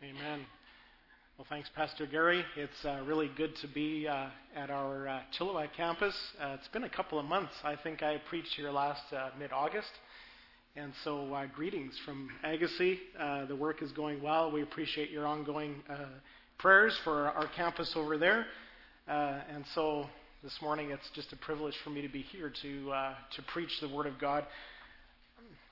Amen. Well, thanks, Pastor Gary. It's uh, really good to be uh, at our uh, Chilliwack campus. Uh, it's been a couple of months. I think I preached here last uh, mid August. And so, uh, greetings from Agassiz. the work is going well. We appreciate your ongoing prayers for our campus over there. and so, this morning, it's just a privilege for me to be here to, to preach the Word of God.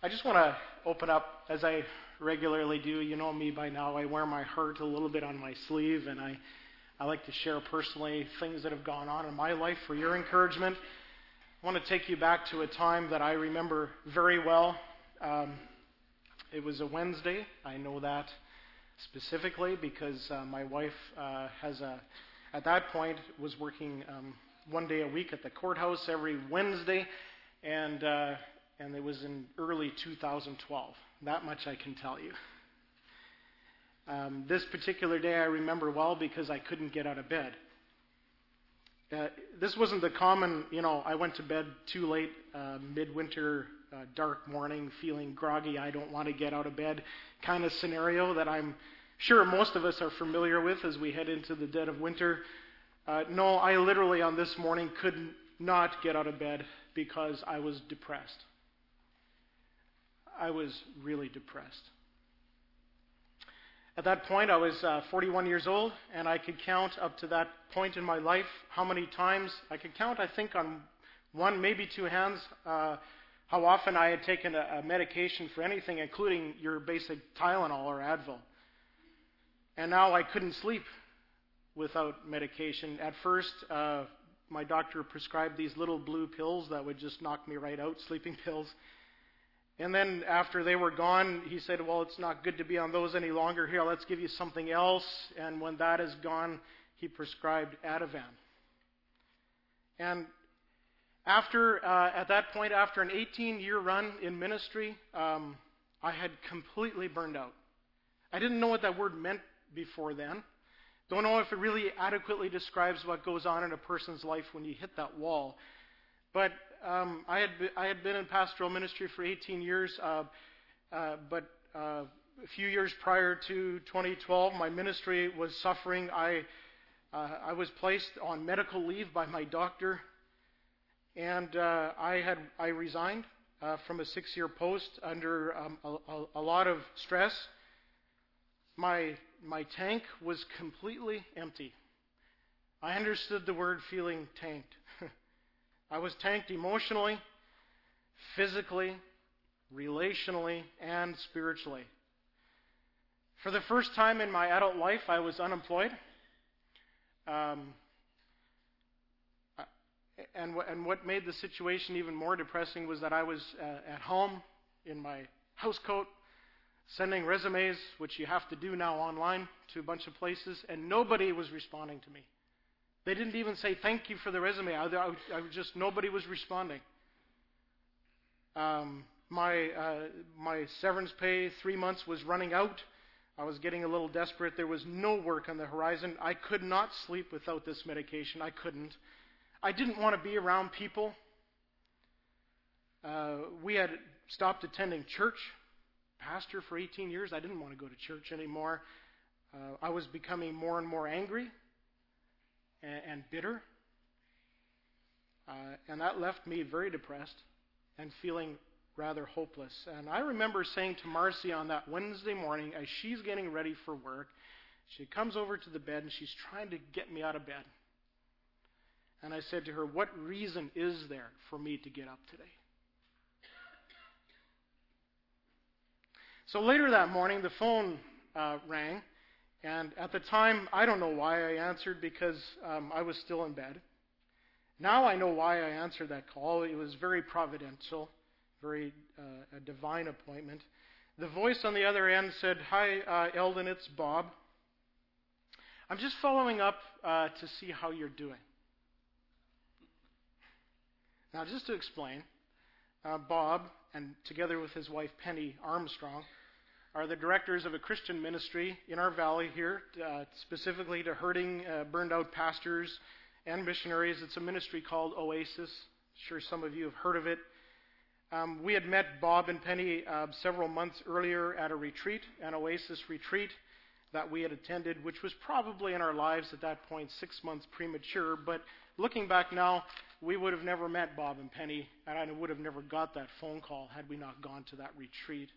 I just want to open up, as I regularly do. You know me by now. I wear my heart a little bit on my sleeve, and I, I like to share personally things that have gone on in my life for your encouragement. I want to take you back to a time that I remember very well. Um, it was a Wednesday. I know that specifically because uh, my wife uh, has a, at that point, was working um, one day a week at the courthouse every Wednesday, and uh, and it was in early 2012. That much I can tell you. Um, this particular day I remember well because I couldn't get out of bed. Uh, this wasn't the common, you know, I went to bed too late, uh, midwinter, uh, dark morning, feeling groggy, I don't want to get out of bed kind of scenario that I'm sure most of us are familiar with as we head into the dead of winter. Uh, no, I literally on this morning could not get out of bed because I was depressed. I was really depressed. At that point, I was uh, 41 years old, and I could count up to that point in my life how many times I could count, I think, on one, maybe two hands, uh, how often I had taken a, a, medication for anything, including your basic Tylenol or Advil. And now I couldn't sleep without medication. At first, uh, my doctor prescribed these little blue pills that would just knock me right out, sleeping pills. And then after they were gone, he said, Well, it's not good to be on those any longer. Here, let's give you something else. And when that is gone, he prescribed Ativan. And after, uh, at that point, after an 18 year run in ministry, um, I had completely burned out. I didn't know what that word meant before then. Don't know if it really adequately describes what goes on in a person's life when you hit that wall. But um, I, had been, I had been in pastoral ministry for 18 years, uh, uh, but uh, a few years prior to 2012, my ministry was suffering. I, uh, I was placed on medical leave by my doctor, and uh, I, had, I resigned uh, from a six year post under um, a, a, a lot of stress. My, my tank was completely empty. I understood the word feeling tanked. I was tanked emotionally, physically, relationally, and spiritually. For the first time in my adult life, I was unemployed. Um, and, and what made the situation even more depressing was that I was uh, at home in my housecoat sending resumes, which you have to do now online, to a bunch of places, and nobody was responding to me. They didn't even say thank you for the resume. I, I, I just nobody was responding. Um, my uh, my severance pay three months was running out. I was getting a little desperate. There was no work on the horizon. I could not sleep without this medication. I couldn't. I didn't want to be around people. Uh, we had stopped attending church. Pastor for 18 years. I didn't want to go to church anymore. Uh, I was becoming more and more angry and, and bitter. Uh, and that left me very depressed and feeling rather hopeless. And I remember saying to Marcy on that Wednesday morning, as she's getting ready for work, she comes over to the bed and she's trying to get me out of bed. And I said to her, What reason is there for me to get up today? So later that morning, the phone uh, rang, and at the time, I don't know why I answered because um, I was still in bed. Now I know why I answered that call. It was very providential, very uh, a divine appointment. The voice on the other end said, Hi, uh, Eldon, it's Bob. I'm just following up uh, to see how you're doing. Now, just to explain, uh, Bob, and together with his wife Penny Armstrong, are the directors of a Christian ministry in our valley here, uh, specifically to hurting, uh, burned out pastors and missionaries. It's a ministry called Oasis. I'm sure some of you have heard of it. Um, we had met Bob and Penny uh, several months earlier at a retreat, an Oasis retreat that we had attended, which was probably in our lives at that point six months premature. But looking back now, we would have never met Bob and Penny, and I would have never got that phone call had we not gone to that retreat.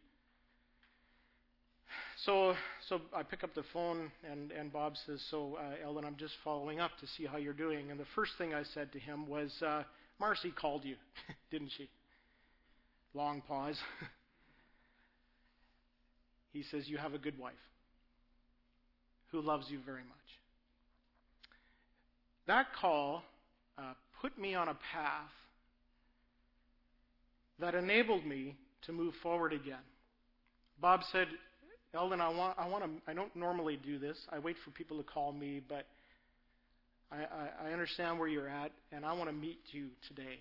So, so I pick up the phone, and, and Bob says, So, uh, Eldon, I'm just following up to see how you're doing. And the first thing I said to him was, uh, Marcy called you, didn't she? Long pause. he says, You have a good wife who loves you very much. That call uh, put me on a path that enabled me to move forward again. Bob said, Eldon, I want, I want to, I don't normally do this. I wait for people to call me, but I, I, I understand where you're at, and I want to meet you today.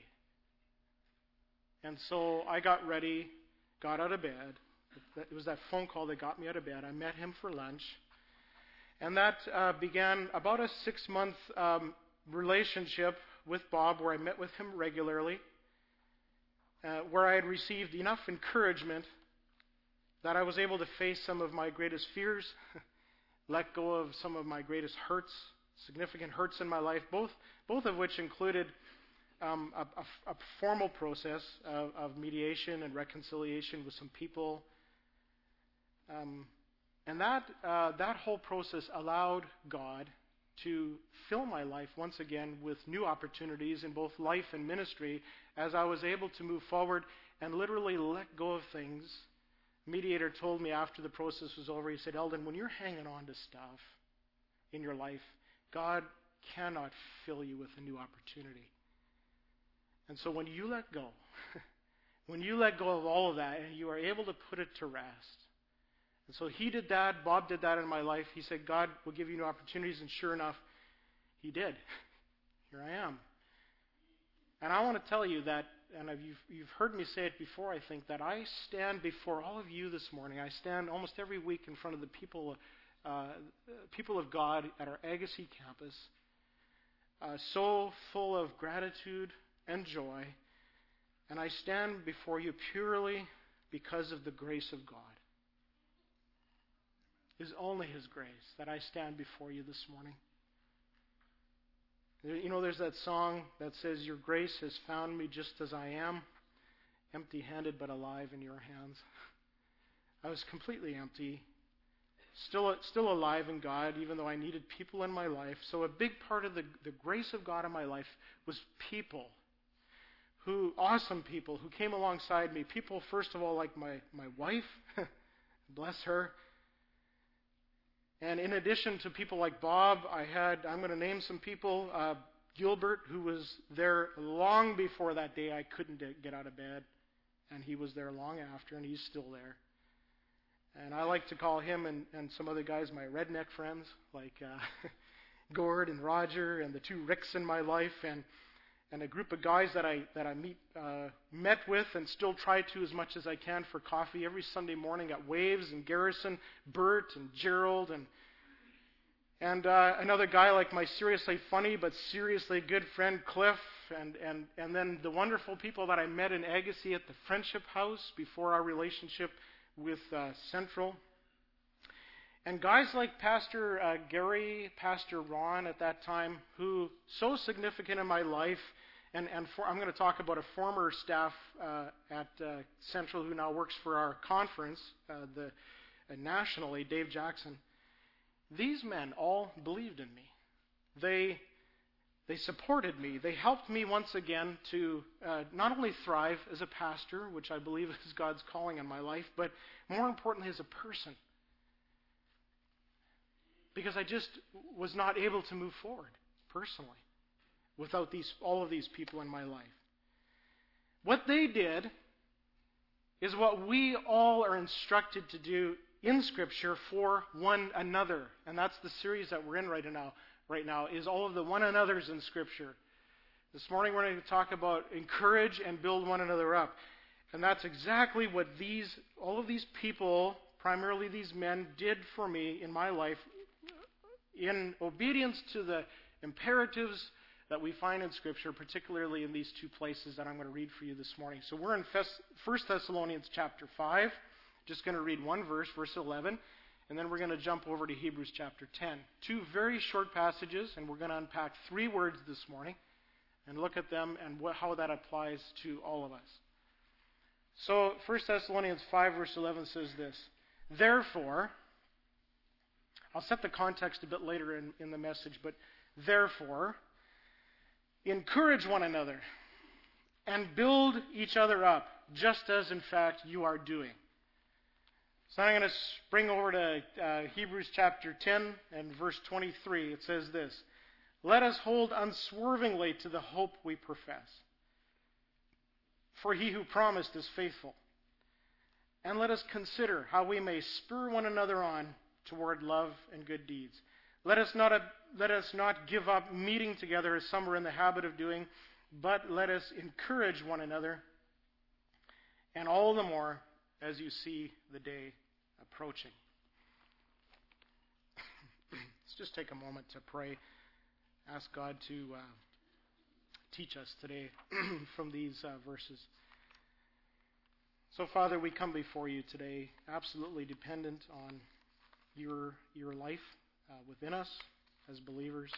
And so I got ready, got out of bed. It was that phone call that got me out of bed. I met him for lunch. And that uh, began about a six month um, relationship with Bob where I met with him regularly, uh, where I had received enough encouragement that I was able to face some of my greatest fears, let go of some of my greatest hurts, significant hurts in my life, both, both of which included um, a, a, a, formal process of, of, mediation and reconciliation with some people. Um, and that, uh, that whole process allowed God to fill my life once again with new opportunities in both life and ministry as I was able to move forward and literally let go of things. Mediator told me after the process was over, he said, Eldon, when you're hanging on to stuff in your life, God cannot fill you with a new opportunity. And so when you let go, when you let go of all of that and you are able to put it to rest, and so he did that. Bob did that in my life. He said, God will give you new opportunities. And sure enough, he did. Here I am. And I want to tell you that, and you've, you've heard me say it before, I think, that I stand before all of you this morning. I stand almost every week in front of the people, uh, people of God at our Agassiz campus, uh, so full of gratitude and joy. And I stand before you purely because of the grace of God is only His grace that I stand before you this morning. You know, there's that song that says, Your grace has found me just as I am, empty handed but alive in your hands. I was completely empty, still, still alive in God, even though I needed people in my life. So, a big part of the, the grace of God in my life was people who, awesome people, who came alongside me. People, first of all, like my, my wife, bless her, and in addition to people like Bob, I had, I'm going to name some people, uh, Gilbert, who was there long before that day I couldn't get out of bed. And he was there long after, and he's still there. And I like to call him and, and some other guys my redneck friends, like uh, Gord and Roger and the two Ricks in my life. And and a group of guys that I that I meet uh, met with and still try to as much as I can for coffee every Sunday morning at Waves and Garrison, Bert and Gerald and and uh, another guy like my seriously funny but seriously good friend Cliff and and and then the wonderful people that I met in Agassiz at the Friendship House before our relationship with uh, Central. And guys like Pastor uh, Gary, Pastor Ron at that time, who so significant in my life, and, and for, I'm going to talk about a former staff uh, at uh, Central who now works for our conference, uh, the uh, nationally, Dave Jackson. These men all believed in me. They they supported me. They helped me once again to uh, not only thrive as a pastor, which I believe is God's calling in my life, but more importantly as a person. Because I just was not able to move forward personally without these, all of these people in my life. What they did is what we all are instructed to do in Scripture for one another. And that's the series that we're in right now, right now is all of the one another's in Scripture. This morning we're going to talk about encourage and build one another up. And that's exactly what these all of these people, primarily these men, did for me in my life in obedience to the imperatives that we find in Scripture, particularly in these two places that I'm going to read for you this morning. So we're in 1 Thessalonians chapter 5. Just going to read one verse, verse 11. and then we're going to jump over to Hebrews chapter 10. Two very short passages, and we're going to unpack three words this morning and look at them and what, how that applies to all of us. So, 1 Thessalonians 5, verse 11 says this Therefore, I'll set the context a bit later in, in the message, but therefore, encourage one another and build each other up, just as in fact you are doing. So I'm going to spring over to uh, Hebrews chapter 10 and verse 23. It says this Let us hold unswervingly to the hope we profess. For he who promised is faithful. And let us consider how we may spur one another on toward love and good deeds. Let us not, let us not give up meeting together as some are in the habit of doing, but let us encourage one another, and all the more as you see the day approaching. Let's just take a moment to pray. Ask God to uh, teach us today from these uh, verses. So, Father, we come before you today absolutely dependent on your, your life uh, within us as believers.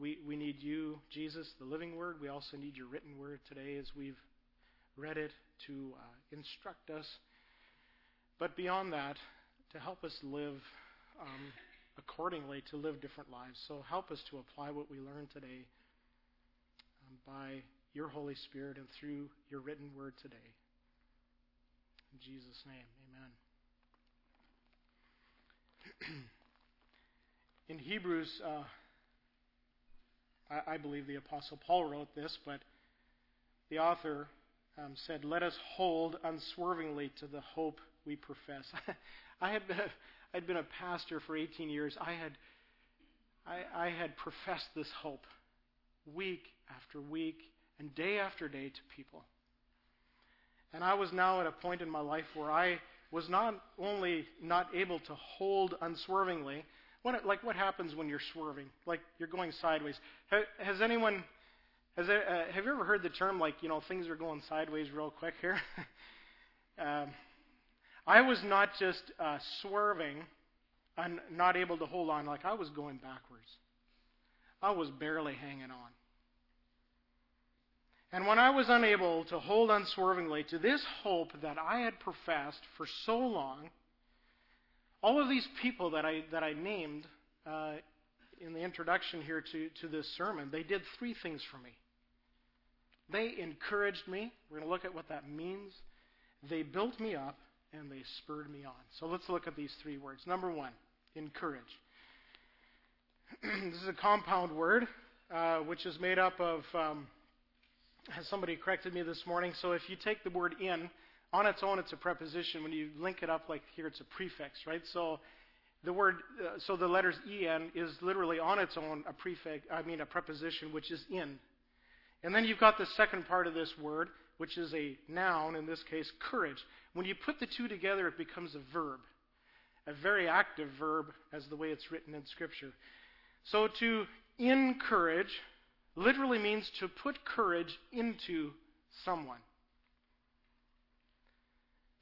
We, we need you, Jesus, the living word. We also need your written word today as we've read it to uh, instruct us. But beyond that, to help us live um, accordingly, to live different lives. So help us to apply what we learned today um, by your Holy Spirit and through your written word today. In Jesus' name, amen. In Hebrews, uh, I, I, believe the Apostle Paul wrote this, but the author um, said, Let us hold unswervingly to the hope we profess. I had been a, I'd been a pastor for 18 years. I had I, I had professed this hope week after week and day after day to people. And I was now at a point in my life where I was not only not able to hold unswervingly, what, like what happens when you're swerving, like you're going sideways. Has anyone, has there, uh, have you ever heard the term like you know things are going sideways real quick here? um, I was not just uh, swerving and not able to hold on, like I was going backwards. I was barely hanging on. And when I was unable to hold unswervingly to this hope that I had professed for so long, all of these people that I, that I named uh, in the introduction here to, to this sermon, they did three things for me. They encouraged me. We're going to look at what that means. They built me up, and they spurred me on. So let's look at these three words. Number one, encourage. this is a compound word, uh, which is made up of, um, as somebody corrected me this morning, so if you take the word in, on its own it's a preposition. When you link it up like here, it's a prefix, right? So the word, uh, so the letters en is literally on its own a prefix, I mean a preposition, which is in. And then you've got the second part of this word, which is a noun, in this case, courage. When you put the two together, it becomes a verb, a very active verb, as the way it's written in Scripture. So to encourage literally means to put courage into someone.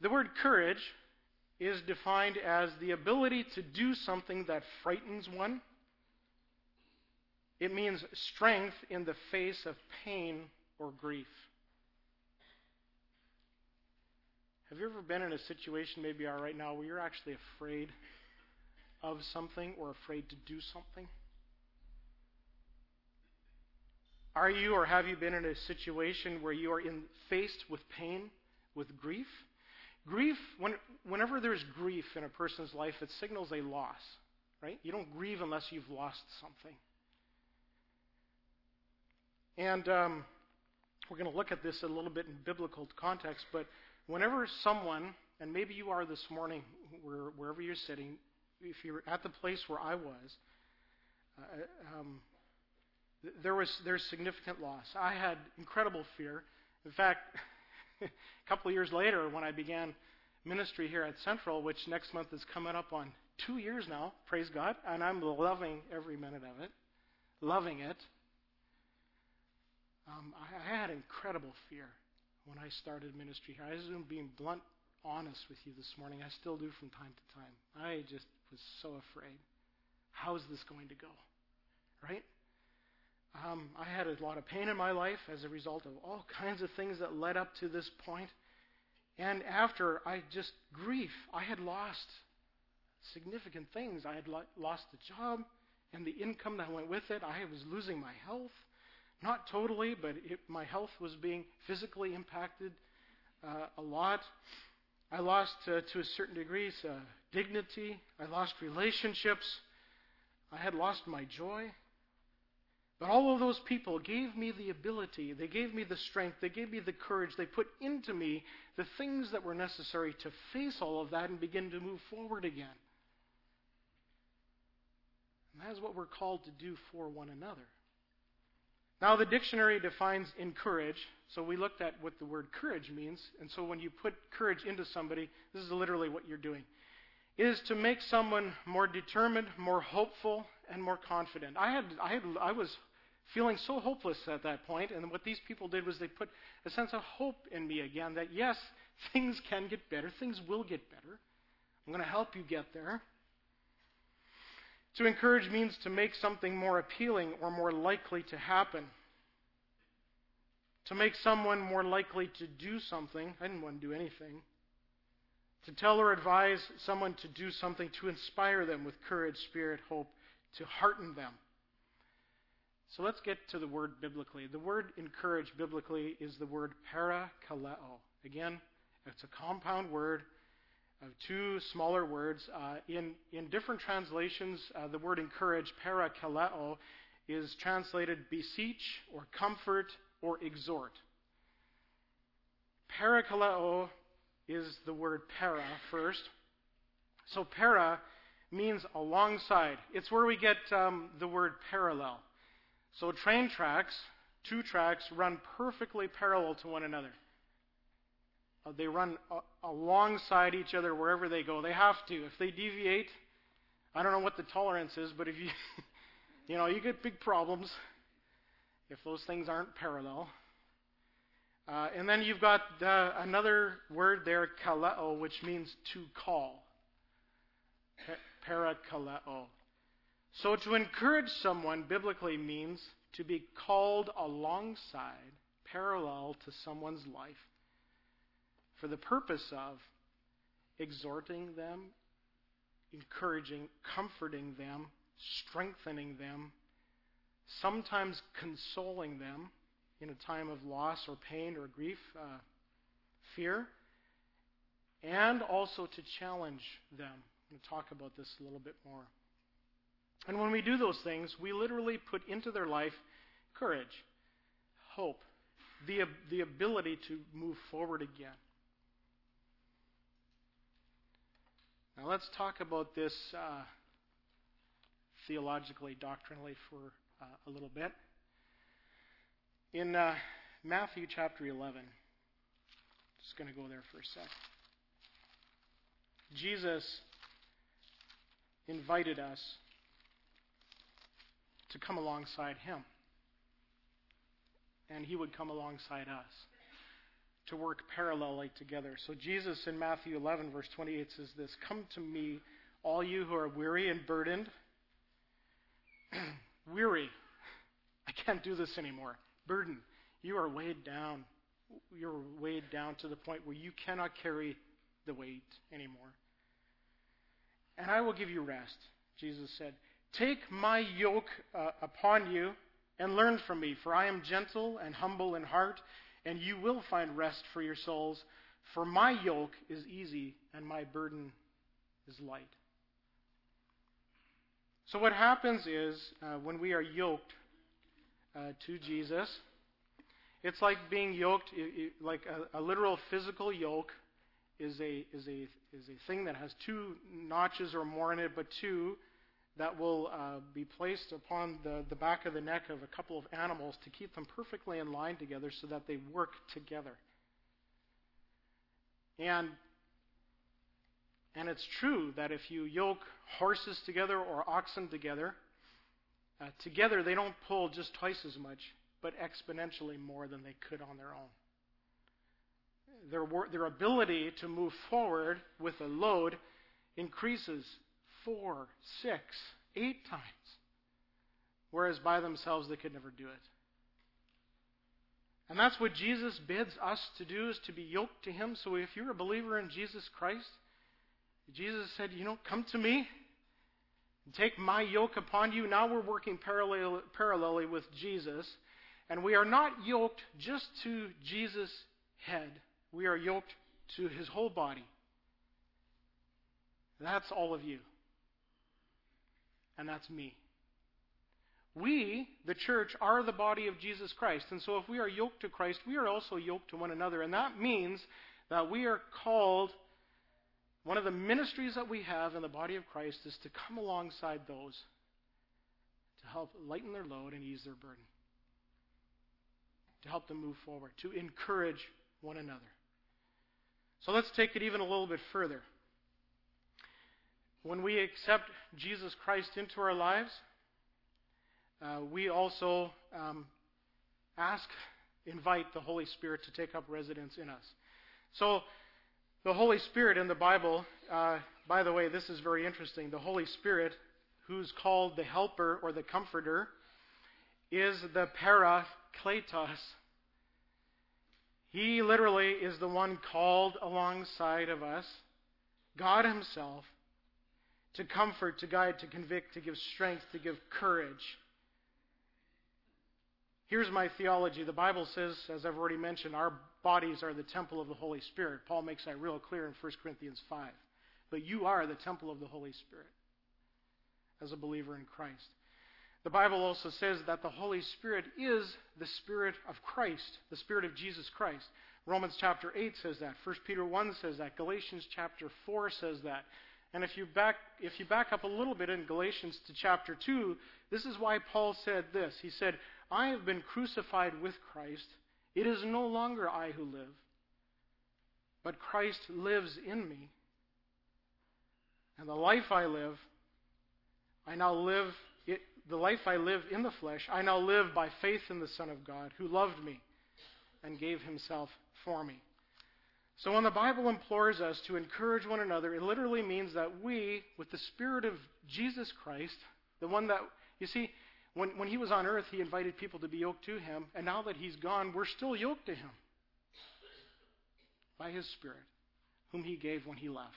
The word courage is defined as the ability to do something that frightens one. It means strength in the face of pain or grief. Have you ever been in a situation, maybe you are right now, where you're actually afraid of something or afraid to do something? Are you or have you been in a situation where you are in, faced with pain, with grief? Grief, when, whenever there's grief in a person's life, it signals a loss, right? You don't grieve unless you've lost something. And um, we're going to look at this a little bit in biblical context, but whenever someone, and maybe you are this morning, where, wherever you're sitting, if you're at the place where I was, uh, um, there was there's significant loss. I had incredible fear. In fact, a couple of years later, when I began ministry here at Central, which next month is coming up on two years now, praise God, and I'm loving every minute of it, loving it. Um, I, I had incredible fear when I started ministry here. I am being blunt, honest with you this morning. I still do from time to time. I just was so afraid. How is this going to go? Right? Um, I had a lot of pain in my life as a result of all kinds of things that led up to this point. And after I just grief, I had lost significant things. I had lo- lost the job and the income that went with it. I was losing my health. Not totally, but it, my health was being physically impacted uh, a lot. I lost, uh, to a certain degree, uh, dignity. I lost relationships. I had lost my joy. But all of those people gave me the ability, they gave me the strength, they gave me the courage, they put into me the things that were necessary to face all of that and begin to move forward again. And that is what we're called to do for one another. Now, the dictionary defines encourage, so we looked at what the word courage means, and so when you put courage into somebody, this is literally what you're doing. It is to make someone more determined, more hopeful, and more confident. I had, I had, I was feeling so hopeless at that point, and what these people did was they put a sense of hope in me again that yes, things can get better, things will get better. I'm going to help you get there. To encourage means to make something more appealing or more likely to happen. To make someone more likely to do something. I didn't want to do anything. To tell or advise someone to do something to inspire them with courage, spirit, hope, to hearten them. So let's get to the word biblically. The word encourage biblically is the word parakaleo. Again, it's a compound word of two smaller words. Uh, in, in different translations, uh, the word encourage, parakaleo, is translated beseech or comfort or exhort. Parakaleo is the word para first. So para means alongside. It's where we get um, the word parallel. So train tracks, two tracks, run perfectly parallel to one another. Uh, they run uh, alongside each other wherever they go. They have to. If they deviate, I don't know what the tolerance is, but if you, you know, you get big problems if those things aren't parallel. Uh, and then you've got uh, another word there, kaleo, which means to call. Parakaleo. So to encourage someone biblically means to be called alongside, parallel to someone's life for the purpose of exhorting them, encouraging, comforting them, strengthening them, sometimes consoling them in a time of loss or pain or grief, uh, fear, and also to challenge them. I'm going to talk about this a little bit more. And when we do those things, we literally put into their life courage, hope, the, the ability to move forward again. Now let's talk about this uh, theologically, doctrinally for uh, a little bit. In uh, Matthew chapter 11, just going to go there for a sec. Jesus invited us to come alongside him. And he would come alongside us to work parallelly together. So Jesus in Matthew 11, verse 28 says this Come to me, all you who are weary and burdened. weary. I can't do this anymore. Burden. You are weighed down. You're weighed down to the point where you cannot carry the weight anymore. And I will give you rest, Jesus said. Take my yoke uh, upon you and learn from me, for I am gentle and humble in heart, and you will find rest for your souls. For my yoke is easy and my burden is light. So, what happens is uh, when we are yoked uh, to Jesus, it's like being yoked, like a, a, literal physical yoke is a, is, a, is a thing that has two notches or more in it, but two that will uh, be placed upon the, the back of the neck of a couple of animals to keep them perfectly in line together so that they work together. And, and it's true that if you yoke horses together or oxen together, uh, together they don't pull just twice as much, but exponentially more than they could on their own. Their, their ability to move forward with a load increases four, six, eight times. Whereas by themselves they could never do it. And that's what Jesus bids us to do is to be yoked to him. So if you're a believer in Jesus Christ, Jesus said, you know, come to me and take my yoke upon you. Now we're working parallel, parallelly with Jesus. And we are not yoked just to Jesus' head. We are yoked to his whole body. That's all of you. And that's me. We, the church, are the body of Jesus Christ. And so if we are yoked to Christ, we are also yoked to one another. And that means that we are called, one of the ministries that we have in the body of Christ is to come alongside those to help lighten their load and ease their burden, to help them move forward, to encourage one another. So let's take it even a little bit further. When we accept Jesus Christ into our lives, uh, we also um, ask, invite the Holy Spirit to take up residence in us. So, the Holy Spirit in the Bible, uh, by the way, this is very interesting. The Holy Spirit, who's called the Helper or the Comforter, is the Parakletos. He literally is the one called alongside of us, God Himself, to comfort, to guide, to convict, to give strength, to give courage. Here's my theology. The Bible says, as I've already mentioned, our bodies are the temple of the Holy Spirit. Paul makes that real clear in 1 Corinthians 5. But you are the temple of the Holy Spirit as a believer in Christ. The Bible also says that the Holy Spirit is the Spirit of Christ, the Spirit of Jesus Christ. Romans chapter 8 says that. 1 Peter 1 says that. Galatians chapter 4 says that. And if you back if you back up a little bit in Galatians to chapter 2, this is why Paul said this. He said, I have been crucified with Christ. It is no longer I who live, but Christ lives in me. And the life I live, I now live, it, the life I live in the flesh, I now live by faith in the Son of God who loved me and gave himself for me. So when the Bible implores us to encourage one another, it literally means that we, with the Spirit of Jesus Christ, the one that, you see, when, when he was on earth, he invited people to be yoked to him, and now that he's gone, we're still yoked to him by his Spirit, whom he gave when he left.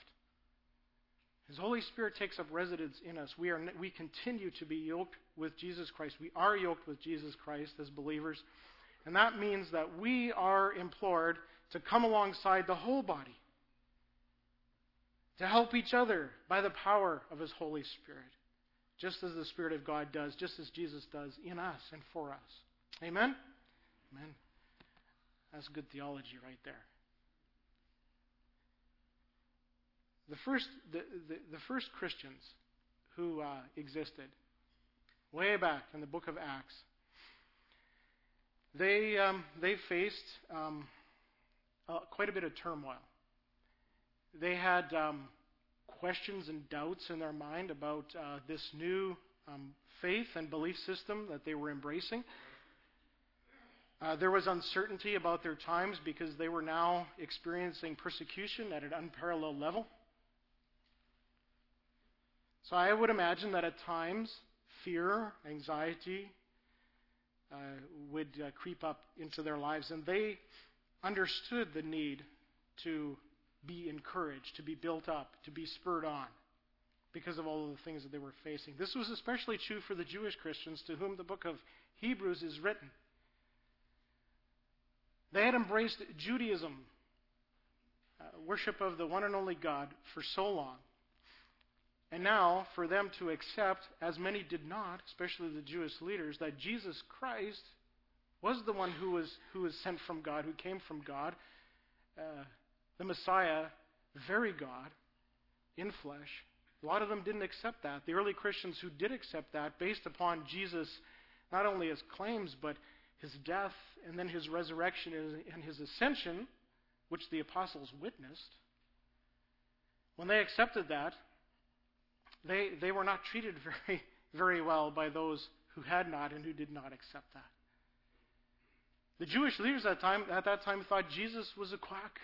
His Holy Spirit takes up residence in us. We, are, we continue to be yoked with Jesus Christ. We are yoked with Jesus Christ as believers. And that means that we are implored to come alongside the whole body, to help each other by the power of His Holy Spirit just as the Spirit of God does, just as Jesus does in us and for us. Amen? Amen. That's good theology right there. The first, the, the, the first Christians who uh, existed way back in the book of Acts, they, um, they faced um, uh, quite a bit of turmoil. They had um, questions and doubts in their mind about uh, this new um, faith and belief system that they were embracing. Uh, there was uncertainty about their times because they were now experiencing persecution at an unparalleled level. So I would imagine that at times fear, anxiety uh, would uh, creep up into their lives, and they understood the need to be encouraged, to be built up, to be spurred on because of all of the things that they were facing. This was especially true for the Jewish Christians to whom the book of Hebrews is written. They had embraced Judaism, uh, worship of the one and only God, for so long. And now, for them to accept, as many did not, especially the Jewish leaders, that Jesus Christ was the one who was, who was sent from God, who came from God, uh, the Messiah, very God, in flesh. A lot of them didn't accept that. The early Christians who did accept that, based upon Jesus, not only his claims, but his death and then his resurrection and his ascension, which the apostles witnessed, when they accepted that, they, they were not treated very, very well by those who had not and who did not accept that. The Jewish leaders at, time, at that time thought Jesus was a quack.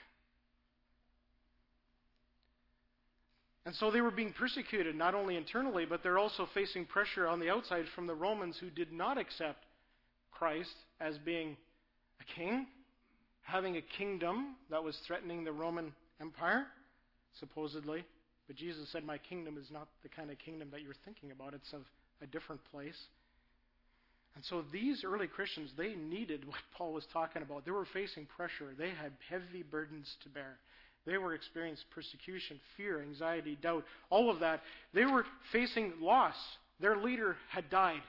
And so they were being persecuted not only internally, but they're also facing pressure on the outside from the Romans who did not accept Christ as being a king, having a kingdom that was threatening the Roman Empire, supposedly. But Jesus said, My kingdom is not the kind of kingdom that you're thinking about, it's of a different place. And so these early Christians, they needed what Paul was talking about. They were facing pressure, they had heavy burdens to bear. They were experiencing persecution, fear, anxiety, doubt, all of that. They were facing loss. Their leader had died.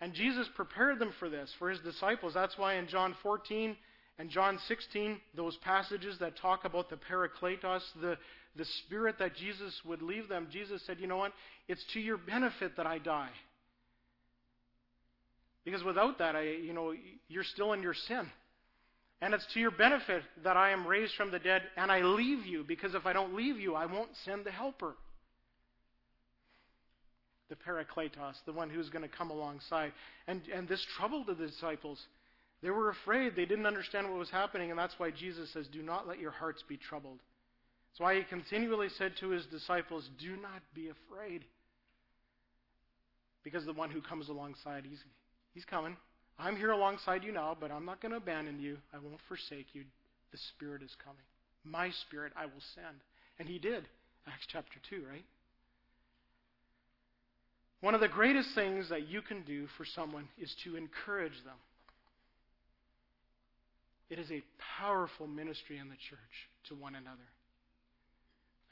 And Jesus prepared them for this, for his disciples. That's why in John 14 and John 16, those passages that talk about the Parakletos, the, the Spirit that Jesus would leave them, Jesus said, You know what? It's to your benefit that I die. Because without that, I, you know, you're still in your sin. And it's to your benefit that I am raised from the dead and I leave you, because if I don't leave you, I won't send the helper. The Parakletos, the one who's going to come alongside. And, and this troubled the disciples. They were afraid. They didn't understand what was happening, and that's why Jesus says, Do not let your hearts be troubled. That's why he continually said to his disciples, Do not be afraid. Because the one who comes alongside, he's, he's coming. I'm here alongside you now, but I'm not going to abandon you. I won't forsake you. The Spirit is coming. My Spirit I will send. And He did. Acts chapter 2, right? One of the greatest things that you can do for someone is to encourage them. It is a powerful ministry in the church to one another.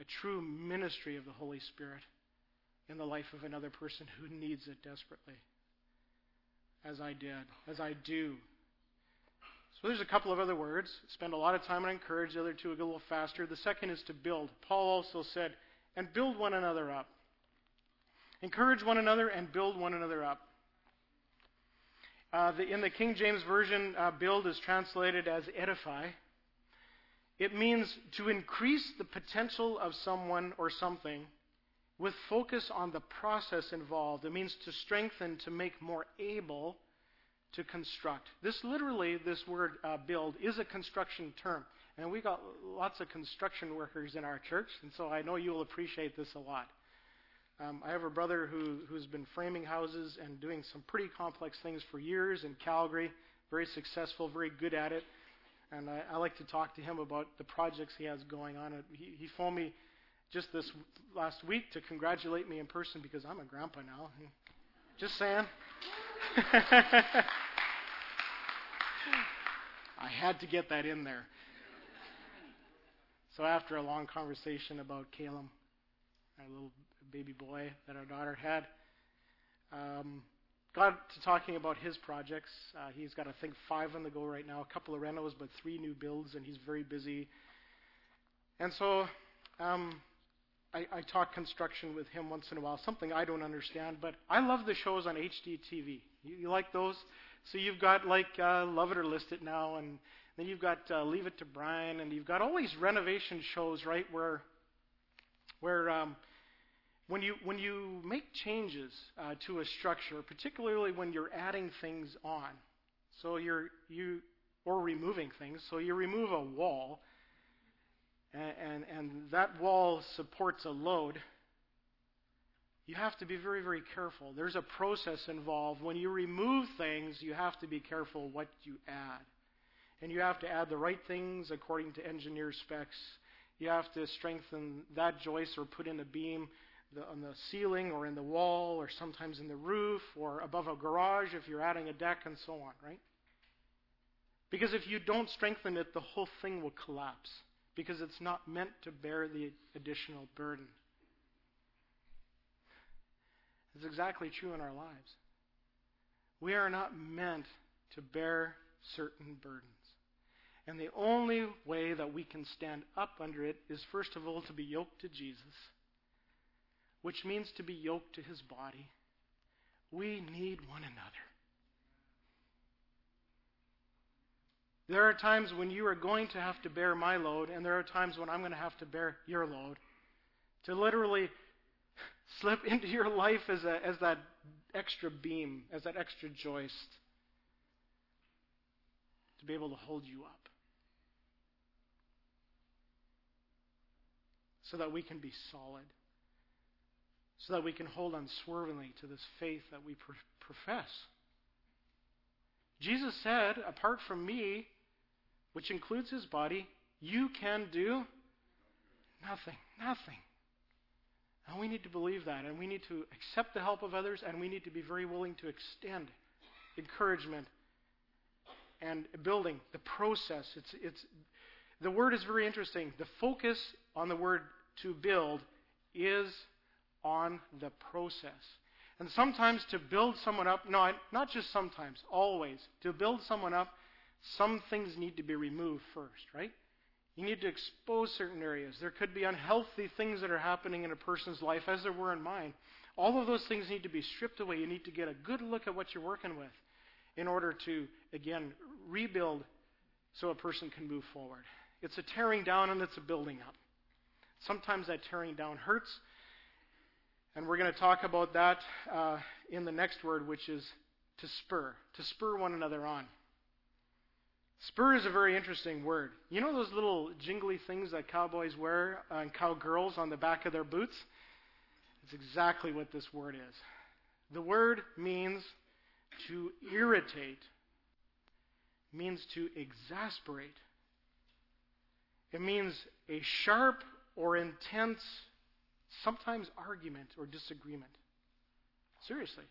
A true ministry of the Holy Spirit in the life of another person who needs it desperately as I did, as I do. So there's a couple of other words. Spend a lot of time on encourage. The other two go a little faster. The second is to build. Paul also said, and build one another up. Encourage one another and build one another up. Uh, the, in the King James Version, uh, build is translated as edify. It means to increase the potential of someone or something with focus on the process involved. It means to strengthen, to make more able to construct. This literally, this word uh, build, is a construction term. And we got lots of construction workers in our church, and so I know you'll appreciate this a lot. Um, I have a brother who, who's been framing houses and doing some pretty complex things for years in Calgary, very successful, very good at it. And I, I like to talk to him about the projects he has going on. He, he phoned me just this last week to congratulate me in person because I'm a grandpa now. Just saying. I had to get that in there. So after a long conversation about Caleb, our little baby boy that our daughter had, um, got to talking about his projects. Uh, he's got, I think, five on the go right now, a couple of renos, but three new builds, and he's very busy. And so um, I, I talk construction with him once in a while, something I don't understand, but I love the shows on HGTV. You, you like those? So you've got like uh, Love It or List It now, and then you've got uh, Leave It to Bryan, and you've got all these renovation shows, right? Where, where um, when you when you make changes uh, to a structure, particularly when you're adding things on, so you're you or removing things, so you remove a wall and, and, and that wall supports a load, you have to be very, very careful. There's a process involved. When you remove things, you have to be careful what you add. And you have to add the right things according to engineer specs. You have to strengthen that joist or put in a beam the, on the ceiling or in the wall or sometimes in the roof or above a garage if you're adding a deck and so on, right? Because if you don't strengthen it, the whole thing will collapse because it's not meant to bear the additional burden. It's exactly true in our lives. We are not meant to bear certain burdens. And the only way that we can stand up under it is, first of all, to be yoked to Jesus, which means to be yoked to his body. We need one another. There are times when you are going to have to bear my load, and there are times when I'm going to have to bear your load. To literally slip into your life as, a, as that extra beam, as that extra joist, to be able to hold you up. so that we can be solid, so that we can hold unswervingly to this faith that we profess. Jesus said, apart from me, which includes his body, you can do nothing. Nothing. And we need to believe that, and we need to accept the help of others, and we need to be very willing to extend encouragement and building the process. It's, it's, the word is very interesting. The focus on the word to build is on the process. And sometimes to build someone up, no, not just sometimes, always, to build someone up, some things need to be removed first, right? You need to expose certain areas. There could be unhealthy things that are happening in a person's life, as there were in mine. All of those things need to be stripped away. You need to get a good look at what you're working with in order to, again, rebuild so a person can move forward. It's a tearing down and it's a building up. Sometimes that tearing down hurts. And we're going to talk about that uh, in the next word, which is to spur, to spur one another on. Spur is a very interesting word. You know those little jingly things that cowboys wear and cowgirls on the back of their boots? It's exactly what this word is. The word means to irritate, means to exasperate. It means a sharp or intense, sometimes argument or disagreement. Seriously.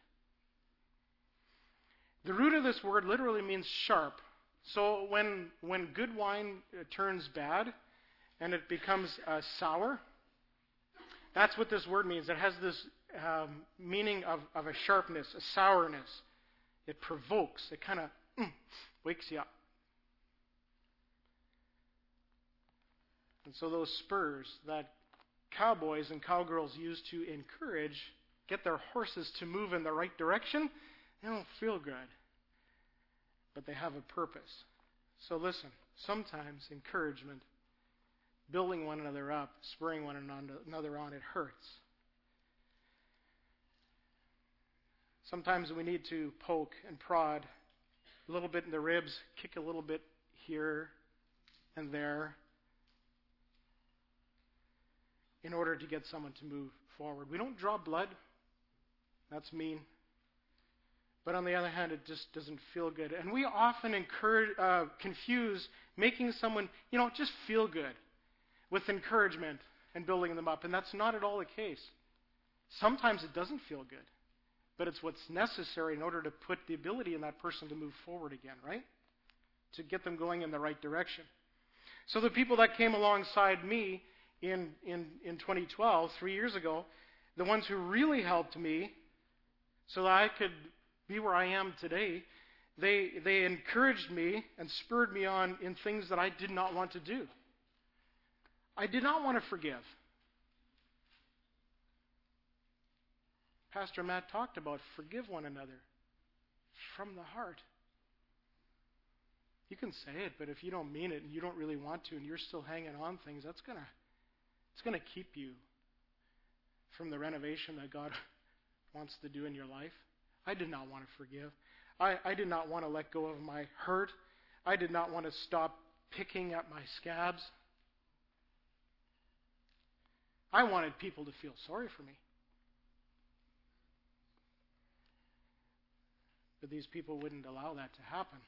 The root of this word literally means sharp so when, when good wine uh, turns bad and it becomes uh, sour, that's what this word means. It has this um, meaning of, of a sharpness, a sourness. It provokes, it kind of mm, wakes you up. And so those spurs that cowboys and cowgirls use to encourage, get their horses to move in the right direction, they don't feel good but they have a purpose. So listen, sometimes encouragement, building one another up, spurring one another on, it hurts. Sometimes we need to poke and prod a little bit in the ribs, kick a little bit here and there in order to get someone to move forward. We don't draw blood. That's mean. But on the other hand, it just doesn't feel good. And we often encourage, uh, confuse making someone, you know, just feel good with encouragement and building them up. And that's not at all the case. Sometimes it doesn't feel good, but it's what's necessary in order to put the ability in that person to move forward again, right? To get them going in the right direction. So the people that came alongside me in, in, in 2012, three years ago, the ones who really helped me so that I could be where I am today, they, they encouraged me and spurred me on in things that I did not want to do. I did not want to forgive. Pastor Matt talked about forgive one another from the heart. You can say it, but if you don't mean it and you don't really want to and you're still hanging on things, that's going to it's going to keep you from the renovation that God wants to do in your life. I did not want to forgive. I, I did not want to let go of my hurt. I did not want to stop picking at my scabs. I wanted people to feel sorry for me. But these people wouldn't allow that to happen.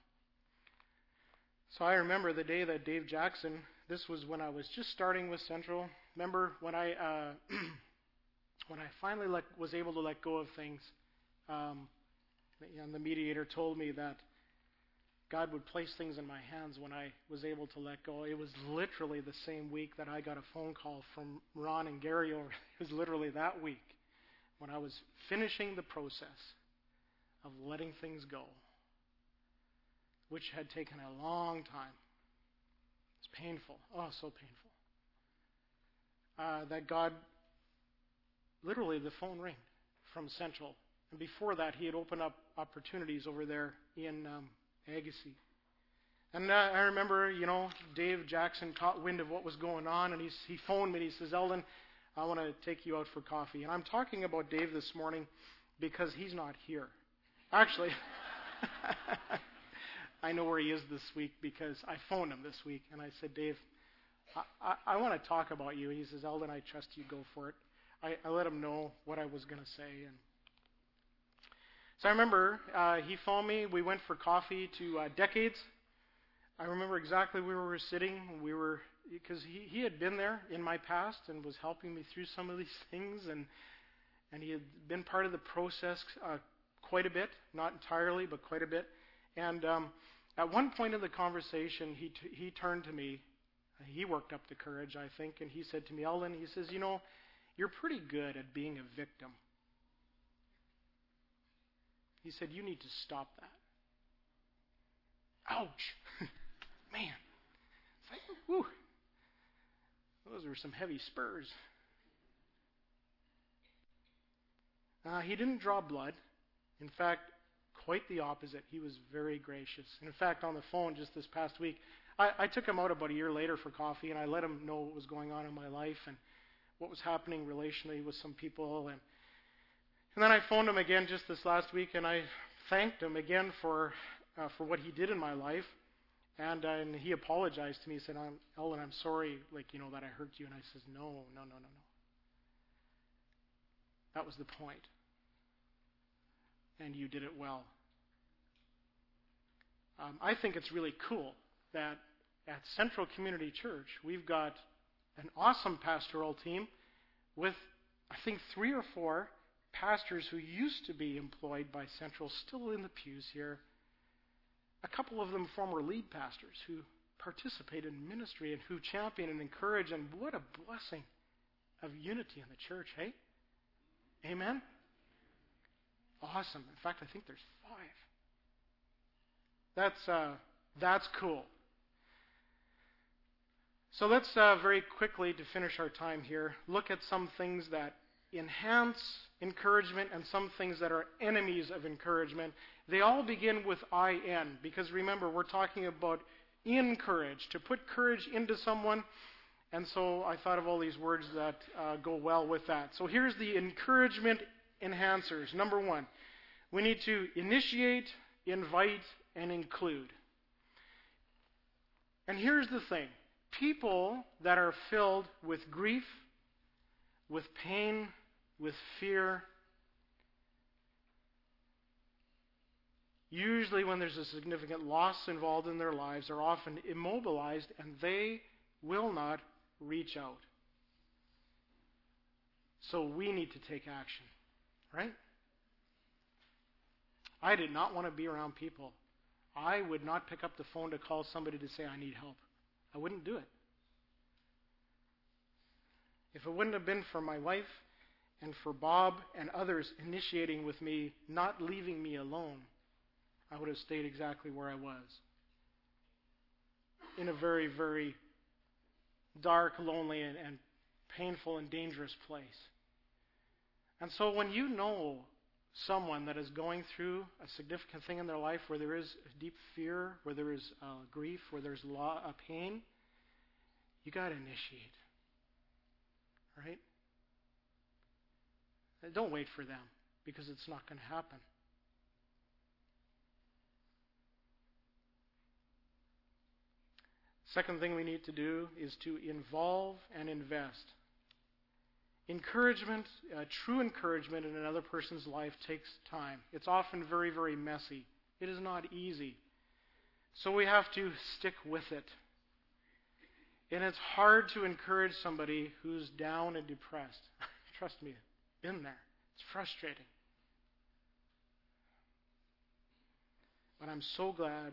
So I remember the day that Dave Jackson, this was when I was just starting with Central. Remember when I uh, when I finally let, was able to let go of things um, and the mediator told me that God would place things in my hands when I was able to let go. It was literally the same week that I got a phone call from Ron and Gary over. It was literally that week when I was finishing the process of letting things go, which had taken a long time. It's painful. Oh, so painful. Uh, that God, literally, the phone rang from Central and before that, he had opened up opportunities over there in um, Agassiz. And uh, I remember, you know, Dave Jackson caught wind of what was going on, and he's, he phoned me and he says, Eldon, I want to take you out for coffee. And I'm talking about Dave this morning because he's not here. Actually, I know where he is this week because I phoned him this week, and I said, Dave, I, I, I want to talk about you. And He says, Eldon, I trust you. Go for it. I, I let him know what I was going to say. And so I remember uh, he phoned me. We went for coffee to uh, Decades. I remember exactly where we were sitting. We were because he, he had been there in my past and was helping me through some of these things, and and he had been part of the process uh, quite a bit, not entirely, but quite a bit. And um, at one point in the conversation, he t- he turned to me. He worked up the courage, I think, and he said to me, Eldon, he says, you know, you're pretty good at being a victim. He said, you need to stop that. Ouch. Man. Whew. Those were some heavy spurs. Uh, he didn't draw blood. In fact, quite the opposite. He was very gracious. And in fact, on the phone just this past week, I, I took him out about a year later for coffee, and I let him know what was going on in my life and what was happening relationally with some people. And, and then I phoned him again just this last week, and I thanked him again for uh, for what he did in my life. And, uh, and he apologized to me. Said, I'm, Eldon, I'm sorry, like, you know, that I hurt you. And I says, no, no, no, no, no. That was the. And you did it well. Um, I think it's really cool that at Central Community Church, we've got an awesome pastoral team with, I think, three or four pastors who used to be employed by Central still in the pews here a couple of them former lead pastors who participate in ministry and who champion and encourage, and what a blessing of unity in the church, hey? Amen? Awesome. In fact, I think there's five. That's, uh, that's cool. So let's uh, very quickly, to finish our time here, look at some things that enhance encouragement and some things that are enemies of encouragement. They all begin with IN because remember, we're talking about encourage, to put courage into someone. And so I thought of all these words that uh, go well with that. So here's the encouragement enhancers. Number one, we need to initiate, invite, and include. And here's the thing people that are filled with grief, with pain, with fear. Usually, when there's a significant loss involved in their lives, are often immobilized and they will not reach out. So we need to take action, right? I did not want to be around people. I would not pick up the phone to call somebody to say, I need help. I wouldn't do it. If it wouldn't have been for my wife and for Bob and others initiating with me, not leaving me alone, I would have stayed exactly where I was. In a very, very dark, lonely, and, and painful and dangerous place. And so when you know someone that is going through a significant thing in their life where there is deep fear, where there is uh, grief, where there's pain, you got to initiate. Right? Don't wait for them because it's not going to happen. Second thing we need to do is to involve and invest. Encouragement, uh, true encouragement in another person's life takes time. It's often very, very messy. It is not easy. So we have to stick with it. And it's hard to encourage somebody who's down and depressed. Trust me, been there. It's frustrating. But I'm so glad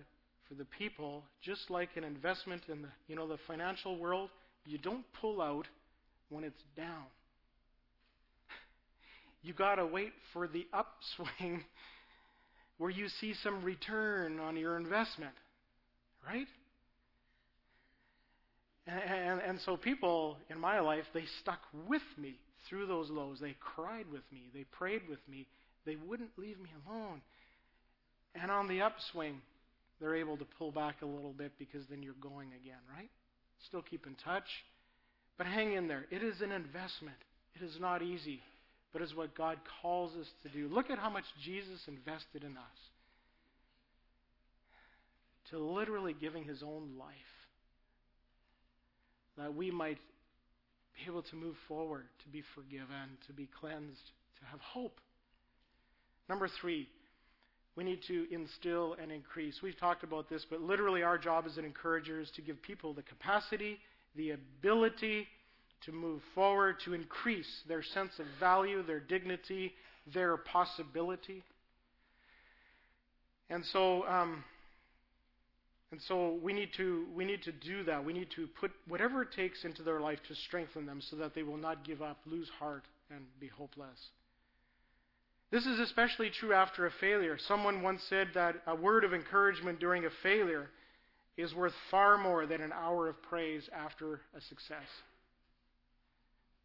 for the people, just like an investment in the you know the financial world, you don't pull out when it's down. You got to wait for the upswing where you see some return on your investment. Right? And, and, and, so people in my life, they stuck with me through those lows. They cried with me. They prayed with me. They wouldn't leave me alone. And on the upswing, they're able to pull back a little bit because then you're going again, right? Still keep in touch. But hang in there. It is an investment. It is not easy, but it's what God calls us to do. Look at how much Jesus invested in us. To literally giving his own life that we might be able to move forward, to be forgiven, to be cleansed, to have hope. Number three, we need to instill and increase. We've talked about this, but literally our job as an encourager is to give people the capacity, the ability to move forward, to increase their sense of value, their dignity, their possibility. And so, um, and so we need to we need to do that. We need to put whatever it takes into their life to strengthen them, so that they will not give up, lose heart, and be hopeless. This is especially true after a failure. Someone once said that a word of encouragement during a failure is worth far more than an hour of praise after a success.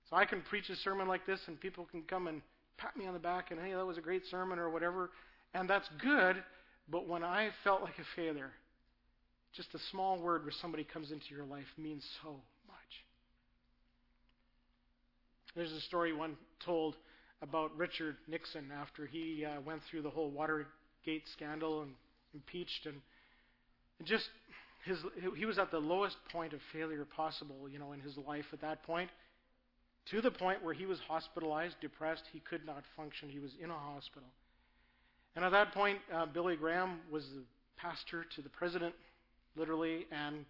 So I can preach a sermon like this, and people can come and pat me on the back and, hey, that was a great sermon or whatever, and that's good, but when I felt like a failure, just a small word where somebody comes into your life means so much. There's a story one told about Richard Nixon after he uh, went through the whole Watergate scandal and impeached and, and just his he was at the lowest point of failure possible, you know, in his life at that point, to the point where he was hospitalized, depressed, he could not function, he was in a hospital. And at that point, uh, Billy Graham was the pastor to the president, literally, and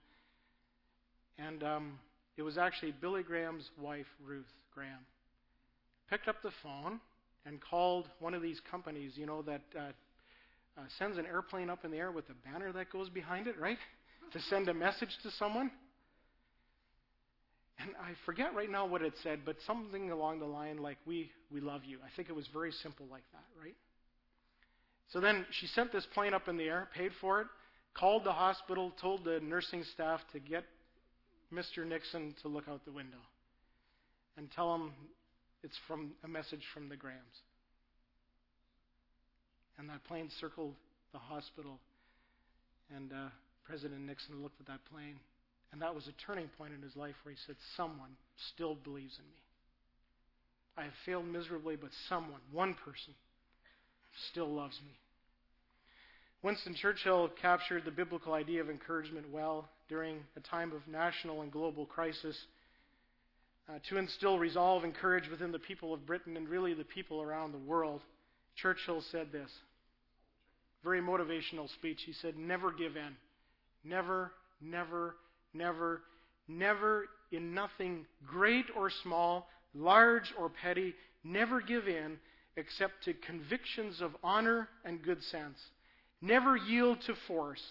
and um, it was actually Billy Graham's wife, Ruth Graham, picked up the phone and called one of these companies, you know, that uh, uh, sends an airplane up in the air with a banner that goes behind it, right? To send a message to someone. And I forget right now what it said, but something along the line like, we, we love you. I think it was very simple like that, right? So then she sent this plane up in the air, paid for it, called the hospital, told the nursing staff to get Mr. Nixon to look out the window and tell him it's from a message from the Grahams. And that plane circled the hospital, and uh, President Nixon looked at that plane, and that was a turning point in his life where he said, Someone still believes in me. I have failed miserably, but someone, one person, still loves me. Winston Churchill captured the biblical idea of encouragement well during a time of national and global crisis uh, to instill resolve and courage within the people of Britain and really the people around the world, Churchill said this. Very motivational speech. He said, Never give in. Never, never, never, never in nothing great or small, large or petty, never give in except to convictions of honor and good sense. Never yield to force.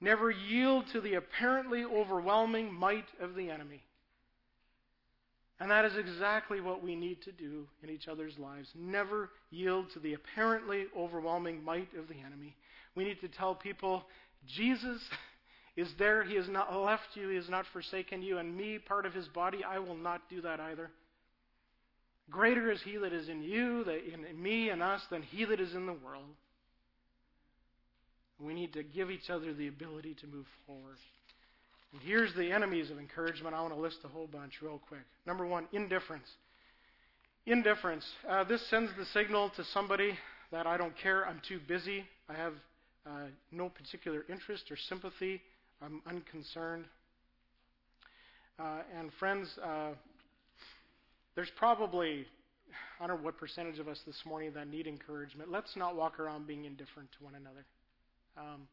Never yield to the apparently overwhelming might of the enemy. And that is exactly what we need to do in each other's lives. Never yield to the apparently overwhelming might of the enemy. We need to tell people Jesus is there. He has not left you, He has not forsaken you. And me, part of His body, I will not do that either. Greater is He that is in you, in me and us, than He that is in the world. We need to give each other the ability to move forward. And here's the enemies of encouragement. I want to list a whole bunch real quick. Number one, indifference. Indifference. Uh, this sends the signal to somebody that I don't care, I'm too busy, I have uh, no particular interest or sympathy, I'm unconcerned. Uh, and friends, uh, there's probably, I don't know what percentage of us this morning that need encouragement. Let's not walk around being indifferent to one another. Um,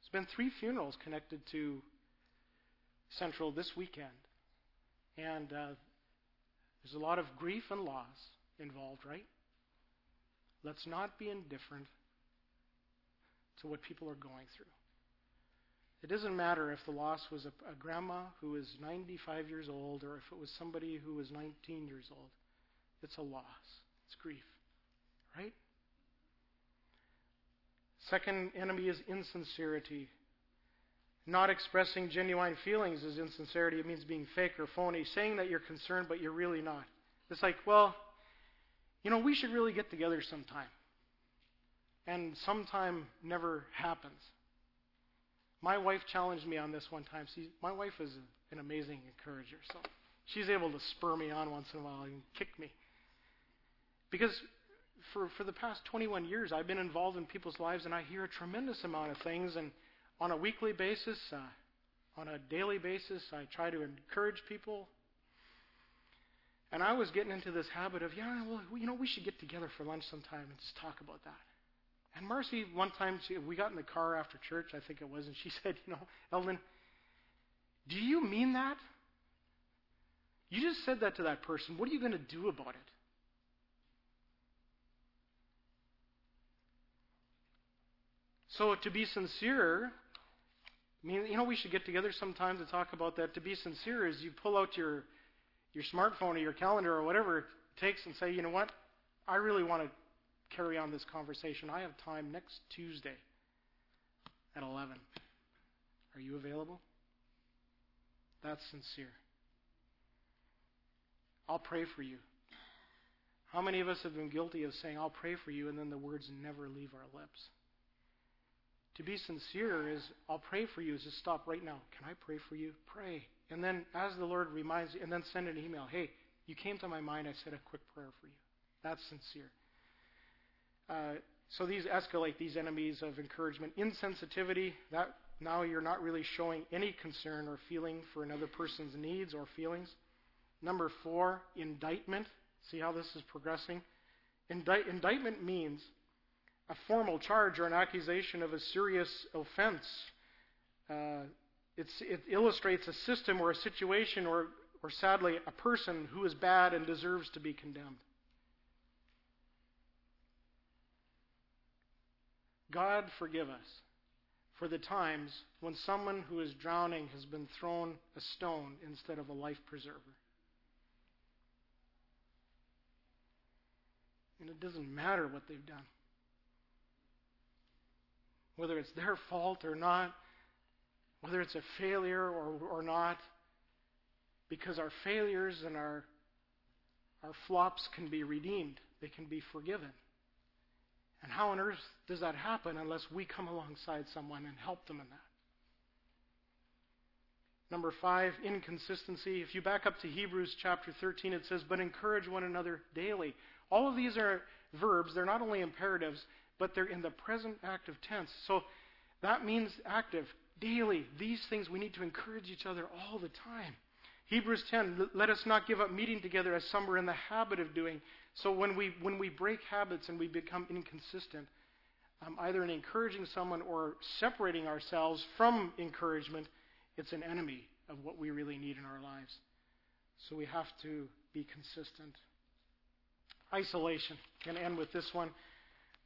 there's been three funerals connected to Central this weekend. And uh, there's a lot of grief and loss involved, right? Let's not be indifferent to what people are going through. It doesn't matter if the loss was a, a grandma who is 95 years old or if it was somebody who was 19 years old. It's a loss. It's grief, right? Second enemy is insincerity. Not expressing genuine feelings is insincerity. It means being fake or phony, saying that you're concerned, but you're really not. It's like, well, you know, we should really get together sometime. And sometime never happens. My wife challenged me on this one time. See, my wife is an amazing encourager, so she's able to spur me on once in a while and kick me. Because for, for the past 21 years, I've been involved in people's lives, and I hear a tremendous amount of things, and on a weekly basis, uh, on a daily basis. I try to encourage people. And I was getting into this habit of, yeah, well, you know, we should get together for lunch sometime and just talk about that. And Marcy, one time, she, we got in the car after church, I think it was, and she said, you know, Eldon, do you mean that? You just said that to that person. What are you going to do about it? So to be sincere, I mean, you know, we should get together sometime to talk about that. To be sincere is you pull out your your smartphone or your calendar or whatever it takes and say, you know what, I really want to carry on this conversation. I have time next Tuesday at 11. Are you available? That's sincere. I'll pray for you. How many of us have been guilty of saying, I'll pray for you, and then the words never leave our lips? To be sincere is, I'll pray for you, is just stop right now. Can I pray for you? Pray. And then, as the Lord reminds you, and then send an email. Hey, you came to my mind. I said a quick prayer for you. That's sincere. Uh, so these escalate these enemies of encouragement. Insensitivity, that now you're not really showing any concern or feeling for another person's needs or feelings. Number four, indictment. See how this is progressing? Indict, indictment means a formal charge or an accusation of a serious offense. Uh, it illustrates a system or a situation or, or sadly, a person who is bad and deserves to be condemned. God forgive us for the times when someone who is drowning has been thrown a stone instead of a life preserver. And it doesn't matter what they've done. Whether it's their fault or not, whether it's a failure or, or not, because our failures and our, our flops can be redeemed, they can be forgiven. And how on earth does that happen unless we come alongside someone and help them in that? Number five, inconsistency. If you back up to Hebrews chapter 13, it says, But encourage one another daily. All of these are verbs. They're not only imperatives, but they're in the present active tense. So that means active, daily. These things we need to encourage each other all the time. Hebrews 10, let us not give up meeting together as some are in the habit of doing. So when we, when we break habits and we become inconsistent, um, either in encouraging someone or separating ourselves from encouragement, it's an enemy of what we really need in our lives. So we have to be consistent. Isolation. Can end with this one.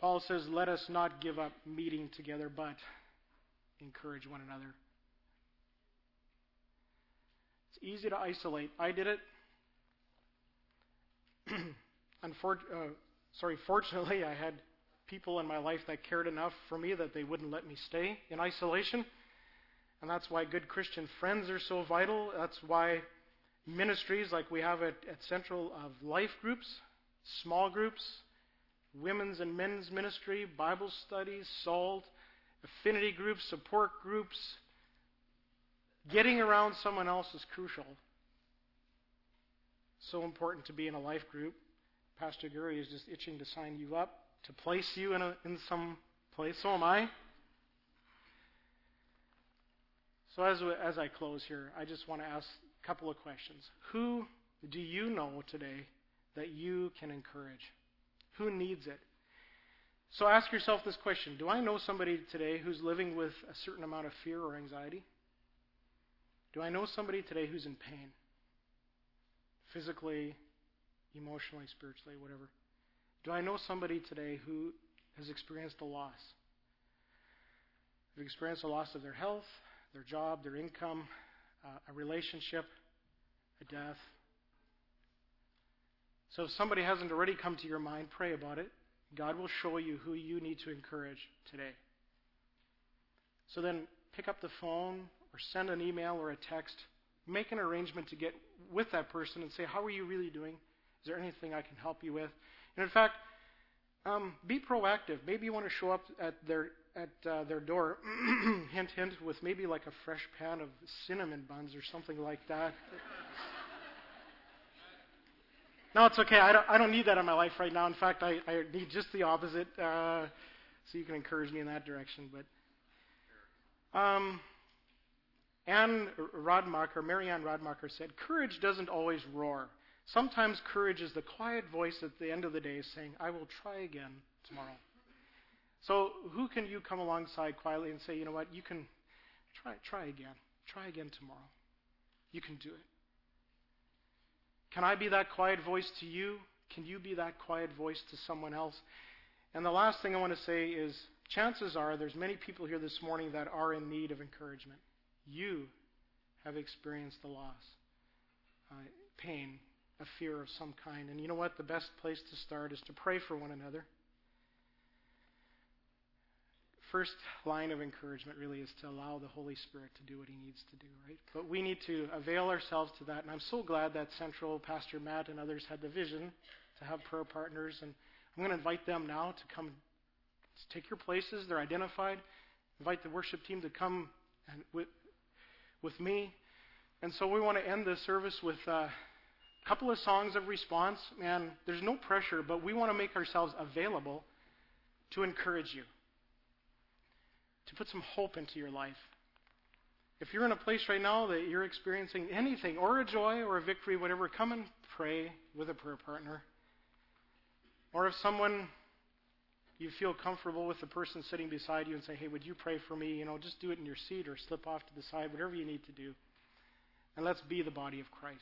Paul says, Let us not give up meeting together, but encourage one another. It's easy to isolate. I did it. Unfor- uh, sorry, fortunately, I had people in my life that cared enough for me that they wouldn't let me stay in isolation. And that's why good Christian friends are so vital. That's why ministries like we have at, at Central of life groups, small groups, women's and men's ministry, Bible studies, SALT, affinity groups, support groups, Getting around someone else is crucial. So important to be in a life group. Pastor Gary is just itching to sign you up, to place you in, a, in some place. So am I. So as, as I close here, I just want to ask a couple of questions. Who do you know today that you can encourage? Who needs it? So ask yourself this question Do I know somebody today who's living with a certain amount of fear or anxiety? Do I know somebody today who's in pain? Physically, emotionally, spiritually, whatever. Do I know somebody today who has experienced a loss? They've experienced a loss of their health, their job, their income, uh, a relationship, a death. So if somebody hasn't already come to your mind, pray about it. God will show you who you need to encourage today. So then pick up the phone or send an email or a text. Make an arrangement to get with that person and say, How are you really doing? Is there anything I can help you with? And in fact, um, be proactive. Maybe you want to show up at their at uh, their door, hint hint, with maybe like a fresh pan of cinnamon buns or something like that. No, it's okay. I don't, I don't need that in my life right now. In fact, I, I need just the opposite. Uh, so you can encourage me in that direction. But um, Anne Radmacher, Mary Ann Radmacher said, Courage doesn't always roar. Sometimes courage is the quiet voice at the end of the day saying, I will try again tomorrow. So, who can you come alongside quietly and say, you know what, you can try, try again. Try again tomorrow. You can do it. Can I be that quiet voice to you? Can you be that quiet voice to someone else? And the last thing I want to say is chances are there's many people here this morning that are in need of encouragement. You have experienced the loss, uh, pain, a fear of some kind. And you know what? The best place to start is to pray for one another. First line of encouragement really is to allow the Holy Spirit to do what He needs to do, right? But we need to avail ourselves to that. And I'm so glad that Central Pastor Matt and others had the vision to have prayer partners. And I'm going to invite them now to come to take your places. They're identified. Invite the worship team to come and with, with me. And so we want to end this service with a couple of songs of response. Man, there's no pressure, but we want to make ourselves available to encourage you, to put some hope into your life. If you're in a place right now that you're experiencing anything, or a joy, or a victory, whatever, come and pray with a prayer partner. Or if someone you feel comfortable with the person sitting beside you and say, hey, would you pray for me? You know, just do it in your seat or slip off to the side, whatever you need to do. And let's be the body of Christ.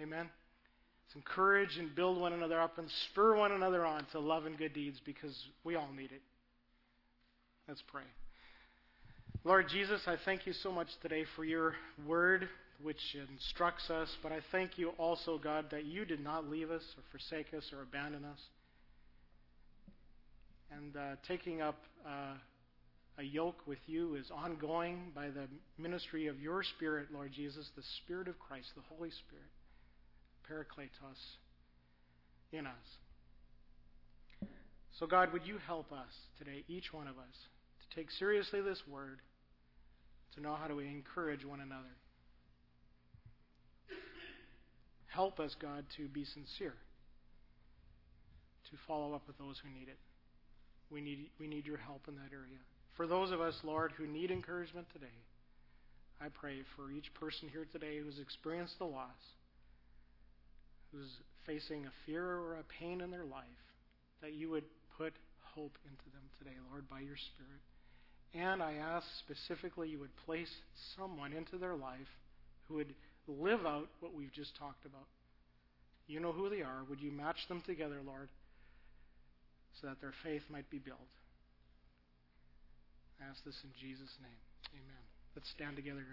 Amen. Let's encourage and build one another up and spur one another on to love and good deeds because we all need it. Let's pray. Lord Jesus, I thank you so much today for your word which instructs us, but I thank you also, God, that you did not leave us or forsake us or abandon us and uh, taking up uh, a yoke with you is ongoing by the ministry of your Spirit, Lord Jesus, the Spirit of Christ, the Holy Spirit, Parakletos, in us. So, God, would you help us today, each one of us, to take seriously this word, to know how to encourage one another. Help us, God, to be sincere, to follow up with those who need it. We need, we need your help in that area. For those of us, Lord, who need encouragement today, I pray for each person here today who's experienced the loss, who's facing a fear or a pain in their life, that you would put hope into them today, Lord, by your Spirit. And I ask specifically you would place someone into their life who would live out what we've just talked about. You know who they are. Would you match them together, Lord? so that their faith might be built. I ask this in Jesus' name. Amen. Let's stand together.